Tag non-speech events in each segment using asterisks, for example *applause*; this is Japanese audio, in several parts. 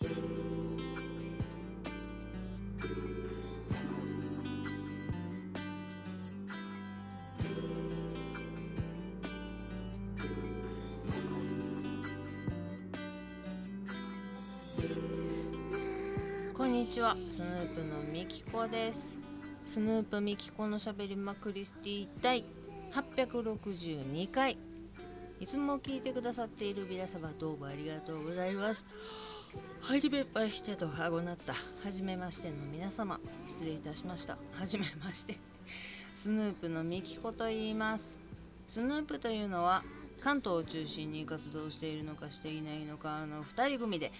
こんにちは。スヌープのみきこです。スヌープみきこのしゃべりまクリスティ第862回。いつも聞いてくださっている皆様どうもありがとうございます。入りべっぱいしてとあごなったはじめましての皆様失礼いたしました。はじめまして。*laughs* スヌープのみきこと言います。スヌープというのは関東を中心に活動しているのかしていないのかあの2人組で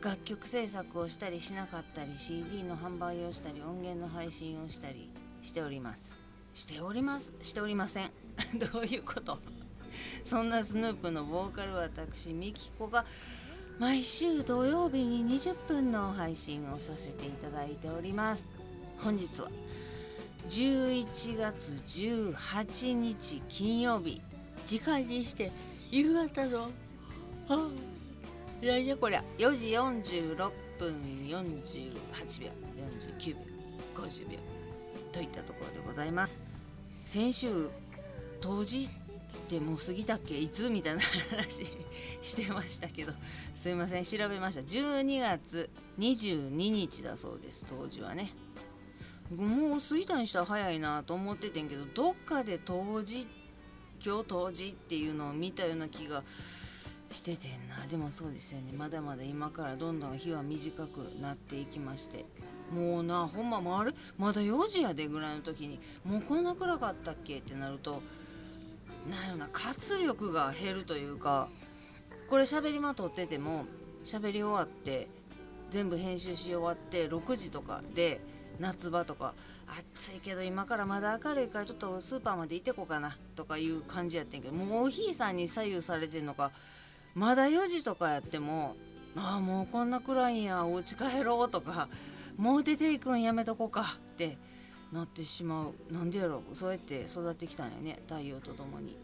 楽曲制作をしたりしなかったり CD の販売をしたり音源の配信をしたりしております。しております？しておりません。*laughs* どういうこと？*laughs* そんなスヌープのボーカル私ミキコが毎週土曜日に20分の配信をさせていただいております。本日は11月18日金曜日。時間にして夕方のああいやいやこりゃ4時46分48秒49秒50秒といったところでございます。先週当時っても過ぎたっけ？いつ？みたいな話してましたけど。すいません。調べました。12月22日だそうです。当時はね。もう過ぎたにしたら早いなと思っててんけどどっかで当時今日当時っていうのを見たような気がしててんな。でもそうですよね。まだまだ今からどんどん日は短くなっていきまして。もうなほんまもあれ？まだ4時やでぐらいの時に。もうこんな暗かったっけ？ってなるとなんやな活力が減るというかこれ喋りまとってても喋り終わって全部編集し終わって6時とかで夏場とか暑いけど今からまだ明るいからちょっとスーパーまで行ってこうかなとかいう感じやってんけどもうおひいさんに左右されてんのかまだ4時とかやってもああもうこんな暗いんやお家帰ろうとかもう出ていくんやめとこうかってなってしまう。なんでやろそうやって育ってきたんやね。太陽とともに。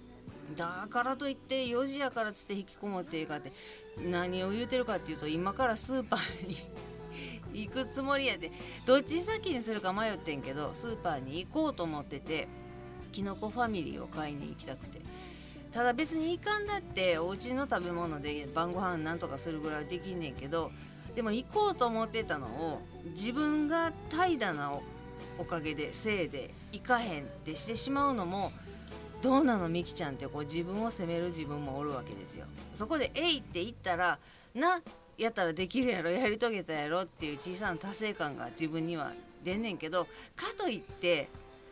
だからといって4時やからつって引きこもっていいかって何を言うてるかっていうと今からスーパーに *laughs* 行くつもりやで。どっち先にするか迷ってんけどスーパーに行こうと思っててきのこファミリーを買いに行きたくて。ただ別にいかんだってお家の食べ物で晩ご飯なんとかするぐらいできんねんけどでも行こうと思ってたのを自分が怠惰なおかげでせいで行かへんってしてしまうのもどうなのみきちゃんってこう自分を責める自分もおるわけですよそこで「えい!」って言ったら「なやったらできるやろやり遂げたやろ」っていう小さな達成感が自分には出んねんけどかといって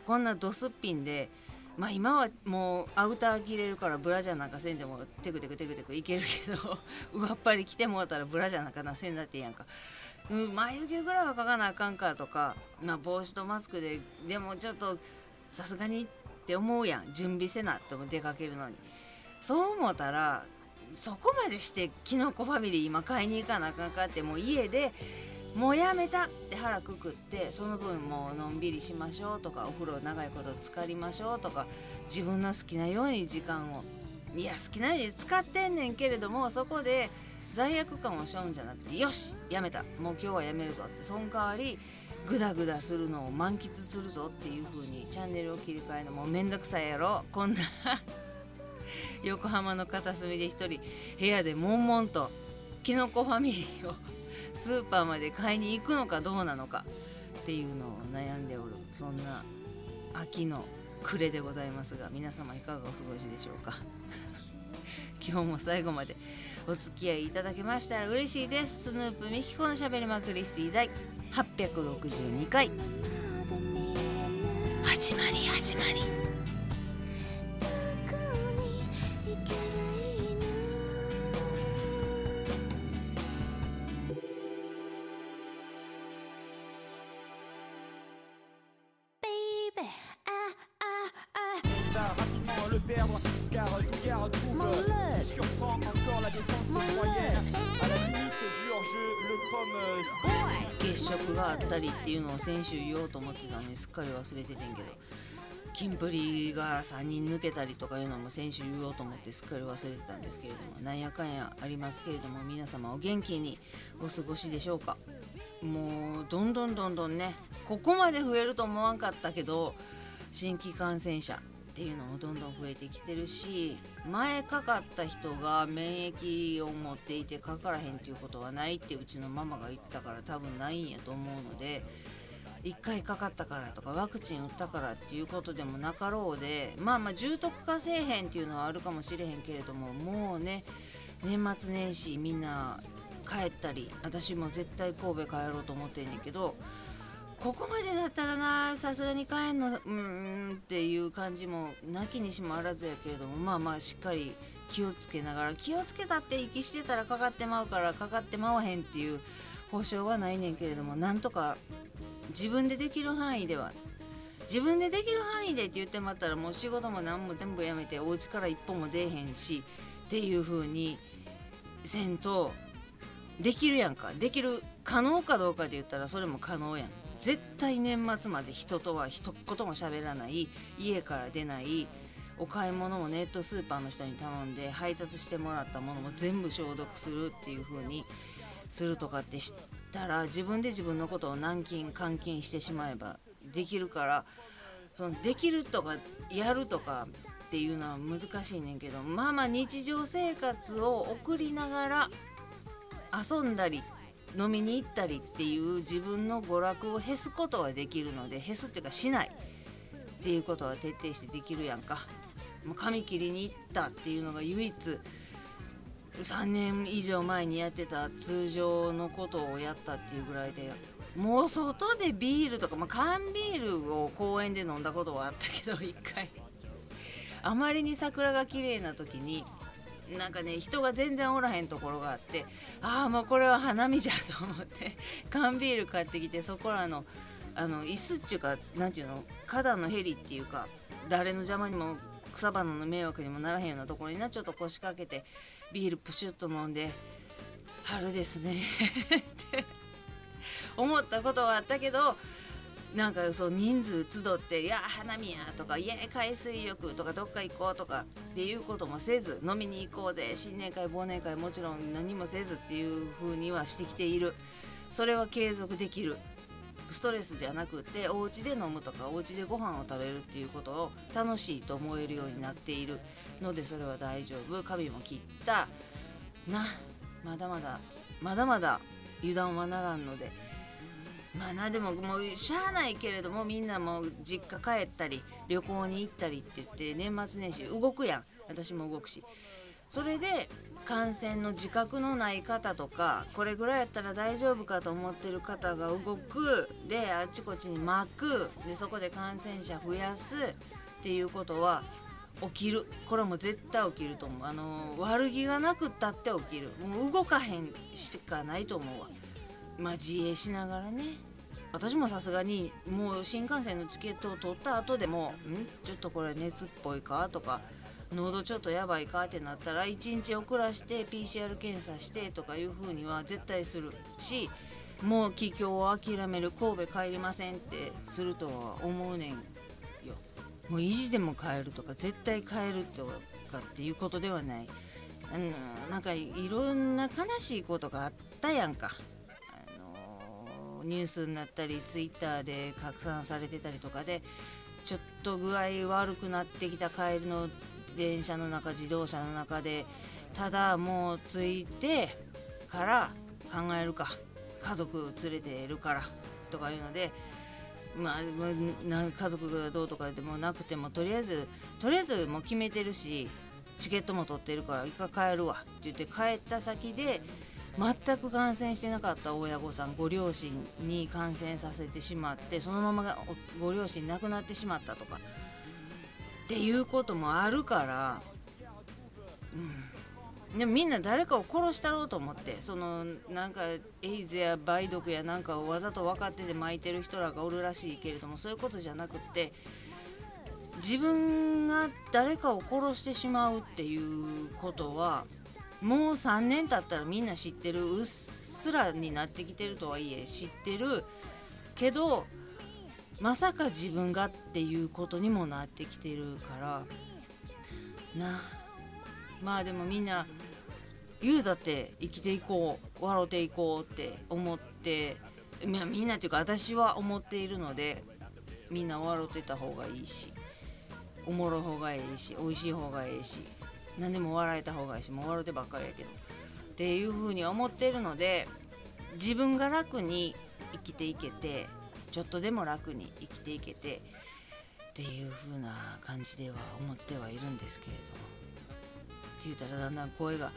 こんなドスッピンでまあ今はもうアウター着れるからブラジャーなんかせんでもテクテクテクテクいけるけど *laughs* 上っ張り着てもらったらブラジャーなんかなせんだってやんか、うん、眉毛ぐらいは描かなあかんかとか、まあ、帽子とマスクででもちょっとさすがにって思うやん。準備せなって出かけるのに。そう思ったらそこまでしてキノコファミリー今買いに行かなあかんかってもう家でもうやめたって腹くくってその分もうのんびりしましょうとかお風呂長いこと浸かりましょうとか自分の好きなように時間をいや好きなように使ってんねんけれどもそこで罪悪感をしょうんじゃなくてよしやめた。もう今日はやめるぞって。その代わりグダグダするのを満喫するぞっていう風にチャンネルを切り替えるのもうめんどくさいやろ。こんな *laughs* 横浜の片隅で一人部屋で悶々とキノコファミリーをスーパーまで買いに行くのかどうなのかっていうのを悩んでおる。そんな秋の暮れでございますが皆様いかがお過ごしでしょうか。*laughs* 今日も最後までお付き合いいただけましたら嬉しいです。スヌープミキコのしゃべりまくりスティ第862回始まり始まり。先週言おうと思ってたのにすっかり忘れててんけどキンプリが3人抜けたりとかいうのも先週言おうと思ってすっかり忘れてたんですけれどもなんやかんやありますけれども皆様お元気にお過ごしでしょうか？もうどんどんどんどんねここまで増えると思わんかったけど新規感染者っていうのもどんどん増えてきてるし前かかった人が免疫を持っていてかからへんっていうことはないってうちのママが言ってたから多分ないんやと思うので1回かかったからとかワクチン打ったからっていうことでもなかろうでまあまあ重篤化せえへんっていうのはあるかもしれへんけれどももうね年末年始みんな帰ったり私も絶対神戸帰ろうと思ってんねんけどここまでだったらなさすがに帰んのうんっていう感じもなきにしもあらずやけれどもまあまあしっかり気をつけながら気をつけたって息してたらかかってまうからかかってまわへんっていう保証はないねんけれどもなんとか自分でできる範囲では自分でできる範囲でって言ってまったらもう仕事も何も全部やめてお家から一歩も出えへんしっていう風にせんとできるやんか。できる可能かどうかで言ったらそれも可能やん。絶対年末まで人とは一言も喋らない家から出ないお買い物もネットスーパーの人に頼んで配達してもらったものも全部消毒するっていう風にするとかって知ったら自分で自分のことを軟禁監禁してしまえばできるからそのできるとかやるとかっていうのは難しいねんけどまあまあ日常生活を送りながら遊んだり飲みに行ったりっていう自分の娯楽を減すことはできるので減すっていうかしないっていうことは徹底してできるやんか。もう髪切りに行ったっていうのが唯一3年以上前にやってた通常のことをやったっていうぐらいでもう外でビールとか、まあ、缶ビールを公園で飲んだことはあったけど1回。*laughs* あまりに桜が綺麗な時になんかね人が全然おらへんところがあってああもうこれは花見じゃと思って *laughs* 缶ビール買ってきてそこらのあの椅子っていうかなんていうの花壇のヘリっていうか誰の邪魔にも草花の迷惑にもならへんようなところになちょっと腰掛けてビールプシュッと飲んで春ですね。*laughs* って思ったことはあったけどなんかそう人数集って「いや花見や」とか「いや海水浴」とか「どっか行こう」とかっていうこともせず飲みに行こうぜ新年会忘年会もちろん何もせずっていう風にはしてきている。それは継続できる。ストレスじゃなくてお家で飲むとかお家でご飯を食べるっていうことを楽しいと思えるようになっているのでそれは大丈夫。髪も切った。なまだまだまだまだ油断はならんので。まあなでももうしゃあないけれどもみんなもう実家帰ったり旅行に行ったりって言って年末年始動くやん。私も動くし。それで感染の自覚のない方とかこれぐらいやったら大丈夫かと思ってる方が動く。であちこちに巻く。でそこで感染者増やす。っていうことは起きる。これも絶対起きると思う。あの悪気がなくったって起きる。もう動かへんしかないと思うわ。まあ自衛しながらね。私もさすがにもう新幹線のチケットを取った後でもん？ちょっとこれ熱っぽいか？とか喉ちょっとやばいかってなったら1日遅らして PCR 検査してとかいう風には絶対するしもう帰郷を諦める神戸帰りませんってするとは思うねんよ。もう意地でも帰るとか絶対帰るとかっていうことではない。うんなんかいろんな悲しいことがあったやんか。あのニュースになったりツイッターで拡散されてたりとかでちょっと具合悪くなってきた帰りの電車の中自動車の中でただもう着いてから考えるか。家族連れているからとかいうのでまあ家族がどうとかでもなくてもとりあえずとりあえずもう決めてるしチケットも取ってるから一回帰るわ。って言って帰った先で全く感染してなかった親御さんご両親に感染させてしまってそのままご両親亡くなってしまったとかっていうこともあるから、うん、でもみんな誰かを殺したろうと思ってそのなんかエイズや梅毒やなんかをわざと分かってて巻いてる人らがおるらしいけれどもそういうことじゃなくって自分が誰かを殺してしまうっていうことはもう3年経ったらみんな知ってるうっすらになってきてるとはいえ知ってるけどまさか自分がっていうことにもなってきてるから。なまあでもみんな言うだって生きていこう笑っていこうって思ってみんなっていうか私は思っているのでみんな笑ってた方がいいしおもろい方がいいし美味しい方がいいし何でも笑えた方がいいしもう笑ってばっかりやけどっていうふうに思ってるので自分が楽に生きていけてちょっとでも楽に生きていけてっていう風な感じでは思ってはいるんですけれど。って言ったらだんだん声が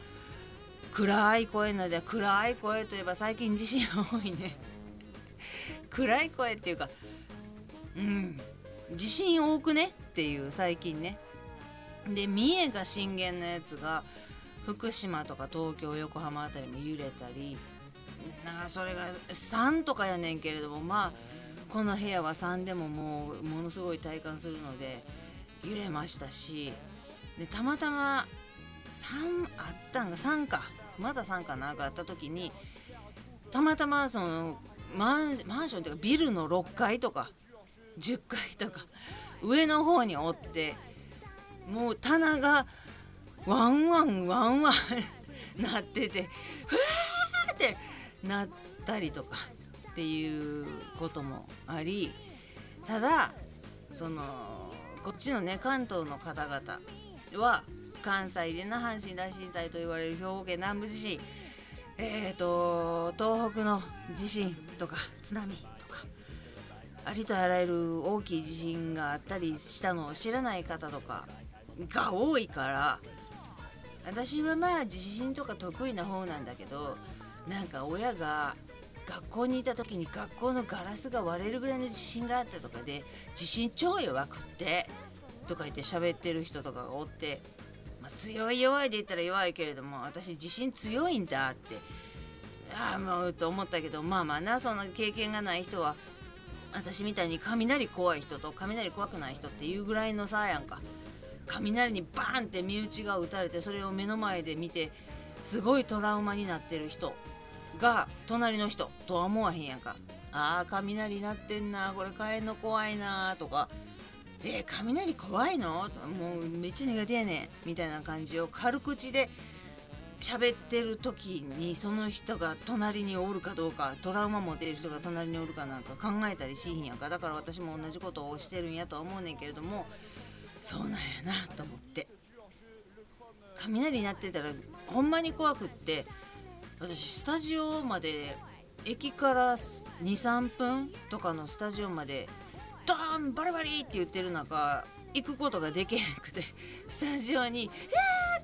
暗い声なので暗い声といえば最近地震多いね。*laughs* 暗い声っていうかうん地震多くねっていう最近ね。で三重が震源のやつが福島とか東京横浜辺りも揺れたり。なんかそれが3とかやねんけれどもまあこの部屋は3でももうものすごい体感するので揺れましたしでたまたま3あったんが3か。まだ3かながあった時にたまたまそのマンマンションっていうかビルの6階とか10階とか上の方におってもう棚がワンワンワンワン *laughs* なっててふわってなったりとか。っていうこともありただそのこっちのね関東の方々は関西でな阪神大震災と言われる兵庫県南部地震えーと東北の地震とか津波とかありとあらゆる大きい地震があったりしたのを知らない方とかが多いから私はまあ地震とか得意な方なんだけどなんか親が学校にいた時に学校のガラスが割れるぐらいの地震があったとかで地震超弱くってとか言って喋ってる人とかがおって、まあ、強い弱いで言ったら弱いけれども私地震強いんだってああもうと思ったけどまあまあなそんな経験がない人は私みたいに雷怖い人と雷怖くない人っていうぐらいの差やんか。雷にバーンって身内が打たれてそれを目の前で見てすごいトラウマになってる人。が隣の人とは思わへんやんか。あー雷鳴ってんなこれ帰んの怖いなとか。えー、雷怖いの？もうめっちゃ苦手やねんみたいな感じを軽口で喋ってる時にその人が隣におるかどうかトラウマ持てる人が隣におるかなんか考えたりしひんやんか。だから私も同じことをしてるんやとは思うねんけれどもそうなんやなと思って。雷鳴ってたらほんまに怖くって私スタジオまで駅から23分とかのスタジオまでドーンバリバリって言ってる中行くことができへんくて *laughs* スタジオに「ーって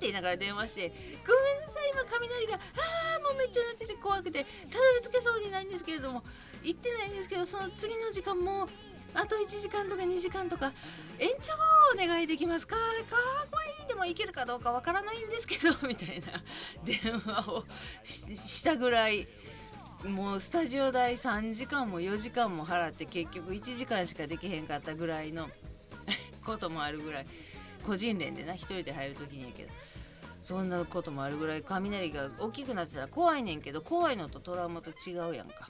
言いながら電話して「ごめんなさい今雷があーもうめっちゃ鳴ってて怖くてたどり着けそうにないんですけれども行ってないんですけどその次の時間もあと1時間とか2時間とか延長お願いできます。かかっこいい。でもいけるかどうかわからないんですけど *laughs* みたいな電話をしたぐらい。もうスタジオ代3時間も4時間も払って結局1時間しかできへんかったぐらいの *laughs* こともあるぐらい。個人連でな1人で入る時にやけど。そんなこともあるぐらい雷が大きくなってたら怖いねんけど怖いのとトラウマと違うやんか。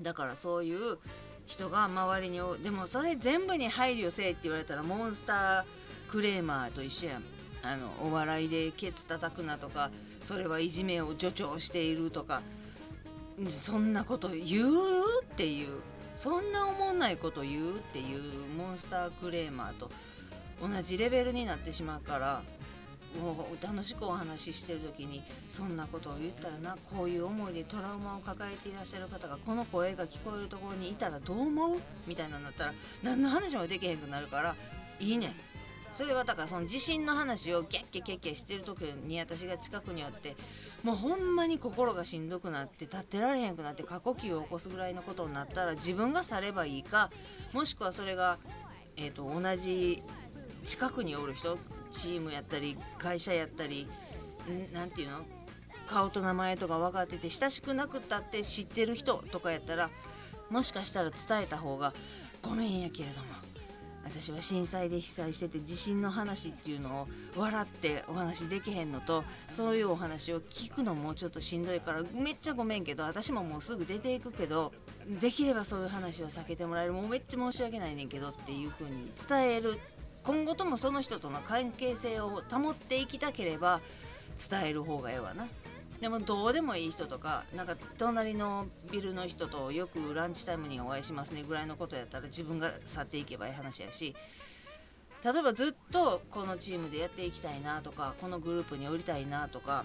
だからそういう人が周りにでもそれ全部に配慮せえって言われたらモンスタークレーマーと一緒やん。あのお笑いでケツ叩くなとかそれはいじめを助長しているとかそんなこと言うっていうそんな思んないこと言うっていうモンスタークレーマーと同じレベルになってしまうからもう楽しくお話ししてる時にそんなことを言ったらなこういう思いでトラウマを抱えていらっしゃる方がこの声が聞こえるところにいたらどう思うみたいなのだったら何の話もできへんくなるからいいねそれはだからその地震の話をキャッキャキャッキャしてる時に私が近くにあってもうほんまに心がしんどくなって立ってられへんくなって過呼吸を起こすぐらいのことになったら自分が去ればいいかもしくはそれが、えー、と同じ近くにおる人チームやったり会社やったり何て言うの？顔と名前とか分かってて親しくなくったって知ってる人とかやったらもしかしたら伝えた方がごめんやけれども私は震災で被災してて地震の話っていうのを笑ってお話できへんのとそういうお話を聞くのもちょっとしんどいからめっちゃごめんけど私ももうすぐ出ていくけどできればそういう話を避けてもらえる。もうめっちゃ申し訳ないねんけどっていう風に伝える今後ともその人との関係性を保っていきたければ伝える方がええわな。でもどうでもいい人とかなんか隣のビルの人とよくランチタイムにお会いしますねぐらいのことやったら自分が去っていけばいい話やし例えばずっとこのチームでやっていきたいなとかこのグループに降りたいなとか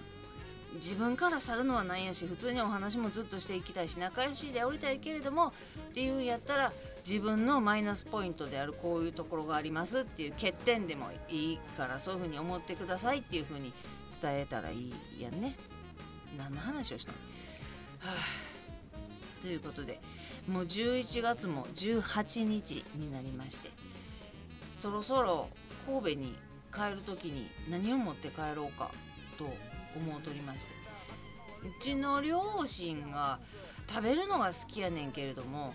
自分から去るのはなんやし普通にお話もずっとしていきたいし仲良しで降りたいけれどもっていうんやったら自分のマイナスポイントであるこういうところがありますっていう欠点でもいいからそういうふうに思ってくださいっていうふうに伝えたらいいやんね。何の話をしたの、はあ、ということでもう11月も18日になりましてそろそろ神戸に帰る時に何を持って帰ろうかと思うとりましてうちの両親が食べるのが好きやねんけれども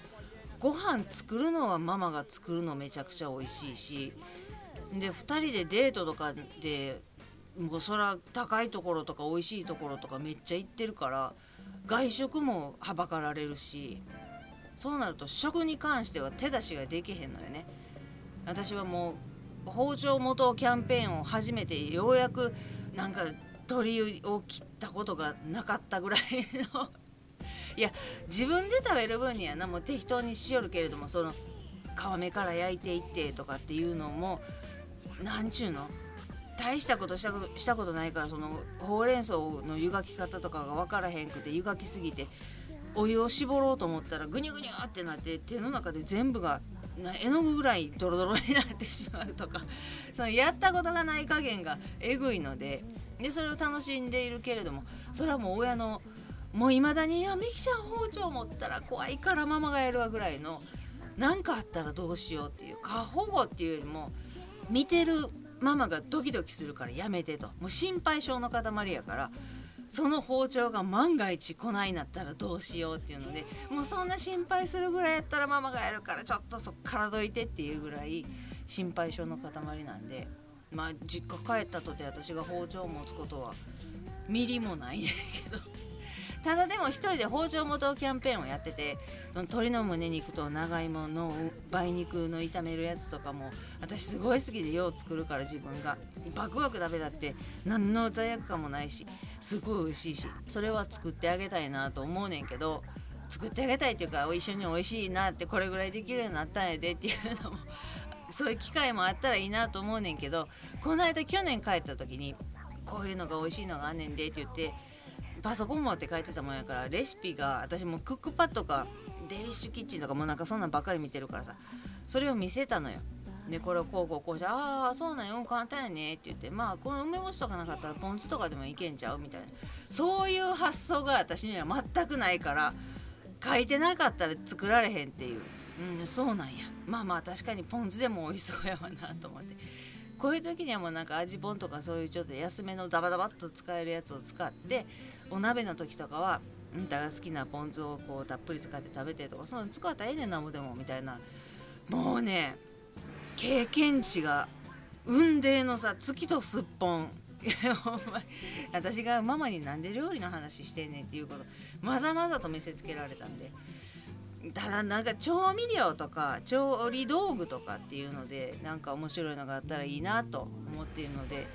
ご飯作るのはママが作るのめちゃくちゃ美味しいしで2人でデートとかでもうそら高いところとか美味しいところとかめっちゃ行ってるから外食もはばかられるしそうなると食に関しては手出しができへんのよね。私はもう包丁元キャンペーンを始めてようやくなんか鳥を切ったことがなかったぐらいのいや自分で食べる分にはなもう適当にしよるけれどもその皮目から焼いていってとかっていうのも何ちゅうの？大したことしたことしたことないからそのほうれん草の湯がき方とかが分からへんくて湯がきすぎてお湯を絞ろうと思ったらぐにゅぐにゅってなって手の中で全部が絵の具ぐらいドロドロになってしまうとか *laughs* そのやったことがない加減がえぐいのででそれを楽しんでいるけれどもそれはもう親のもういまだに「いやみきちゃん包丁持ったら怖いからママがやるわ」ぐらいの何かあったらどうしようっていう過保護っていうよりも見てるママがドキドキするからやめてと。もう心配性の塊やからその包丁が万が一来ないなったらどうしようっていうのでもうそんな心配するぐらいやったらママがやるからちょっとそっからどいてっていうぐらい心配性の塊なんで。まあ実家帰ったとて私が包丁を持つことはミリもないねんけど。ただでも1人で包丁元キャンペーンをやっててその鶏の胸肉と長芋の梅肉の炒めるやつとかも私すごい好きでよう作るから自分が。バクバク食べたって何の罪悪感もないしすごい美味しいしそれは作ってあげたいなと思うねんけど作ってあげたいっていうか一緒に美味しいなってこれぐらいできるようになったんやでっていうのもそういう機会もあったらいいなと思うねんけどこの間去年帰った時にこういうのが美味しいのがあんねんでって言ってパソコン持って書いてたもんやからレシピが私もクックパッドかデリッシュキッチンとかもうなんかそんなんばっかり見てるからさそれを見せたのよ。でこれをこうこうこうしてああそうなんよ簡単やねって言ってまあこの梅干しとかなかったらポン酢とかでもいけんちゃうみたいな。そういう発想が私には全くないから書いてなかったら作られへんっていう。うんそうなんや。まあまあ確かにポン酢でも美味しそうやわなと思って。こういう時にはもうなんか味ぽんとかそういうちょっと安めのダバダバっと使えるやつを使ってお鍋の時とかはあんたが好きなポン酢をこうたっぷり使って食べてとかその使ったらええねんなもでもみたいな。もうね経験値が雲泥のさ月とすっぽん。私がママになんで料理の話してんねんっていうことまざまざと見せつけられたんで。ただなんか調味料とか調理道具とかっていうのでなんか面白いのがあったらいいなと思っているので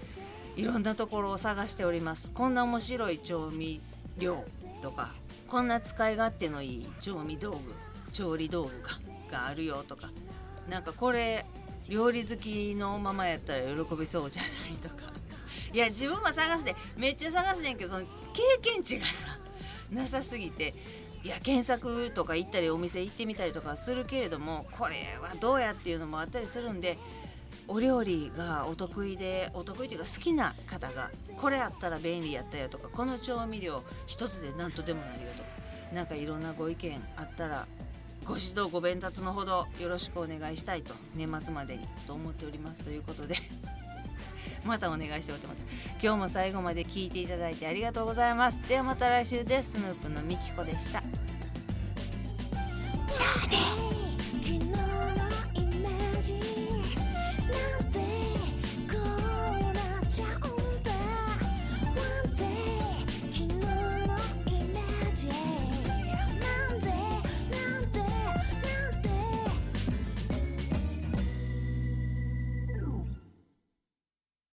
いろんなところを探しております。こんな面白い調味料とかこんな使い勝手のいい調味道具調理道具があるよとかなんかこれ料理好きのままやったら喜びそうじゃないとか。*laughs* いや自分は探すでめっちゃ探すねんけどその経験値がさなさすぎて。いや検索とか行ったりお店行ってみたりとかするけれどもこれはどうやっていうのもあったりするんでお料理がお得意でお得意というか好きな方がこれあったら便利やったよとかこの調味料一つで何とでもなるよとか何かいろんなご意見あったらご指導ご鞭達のほどよろしくお願いしたいと年末までにと思っておりますということで。またお願いしておきます。今日も最後まで聞いていただいてありがとうございます。ではまた来週です。スヌープのみきこでした。じゃあね。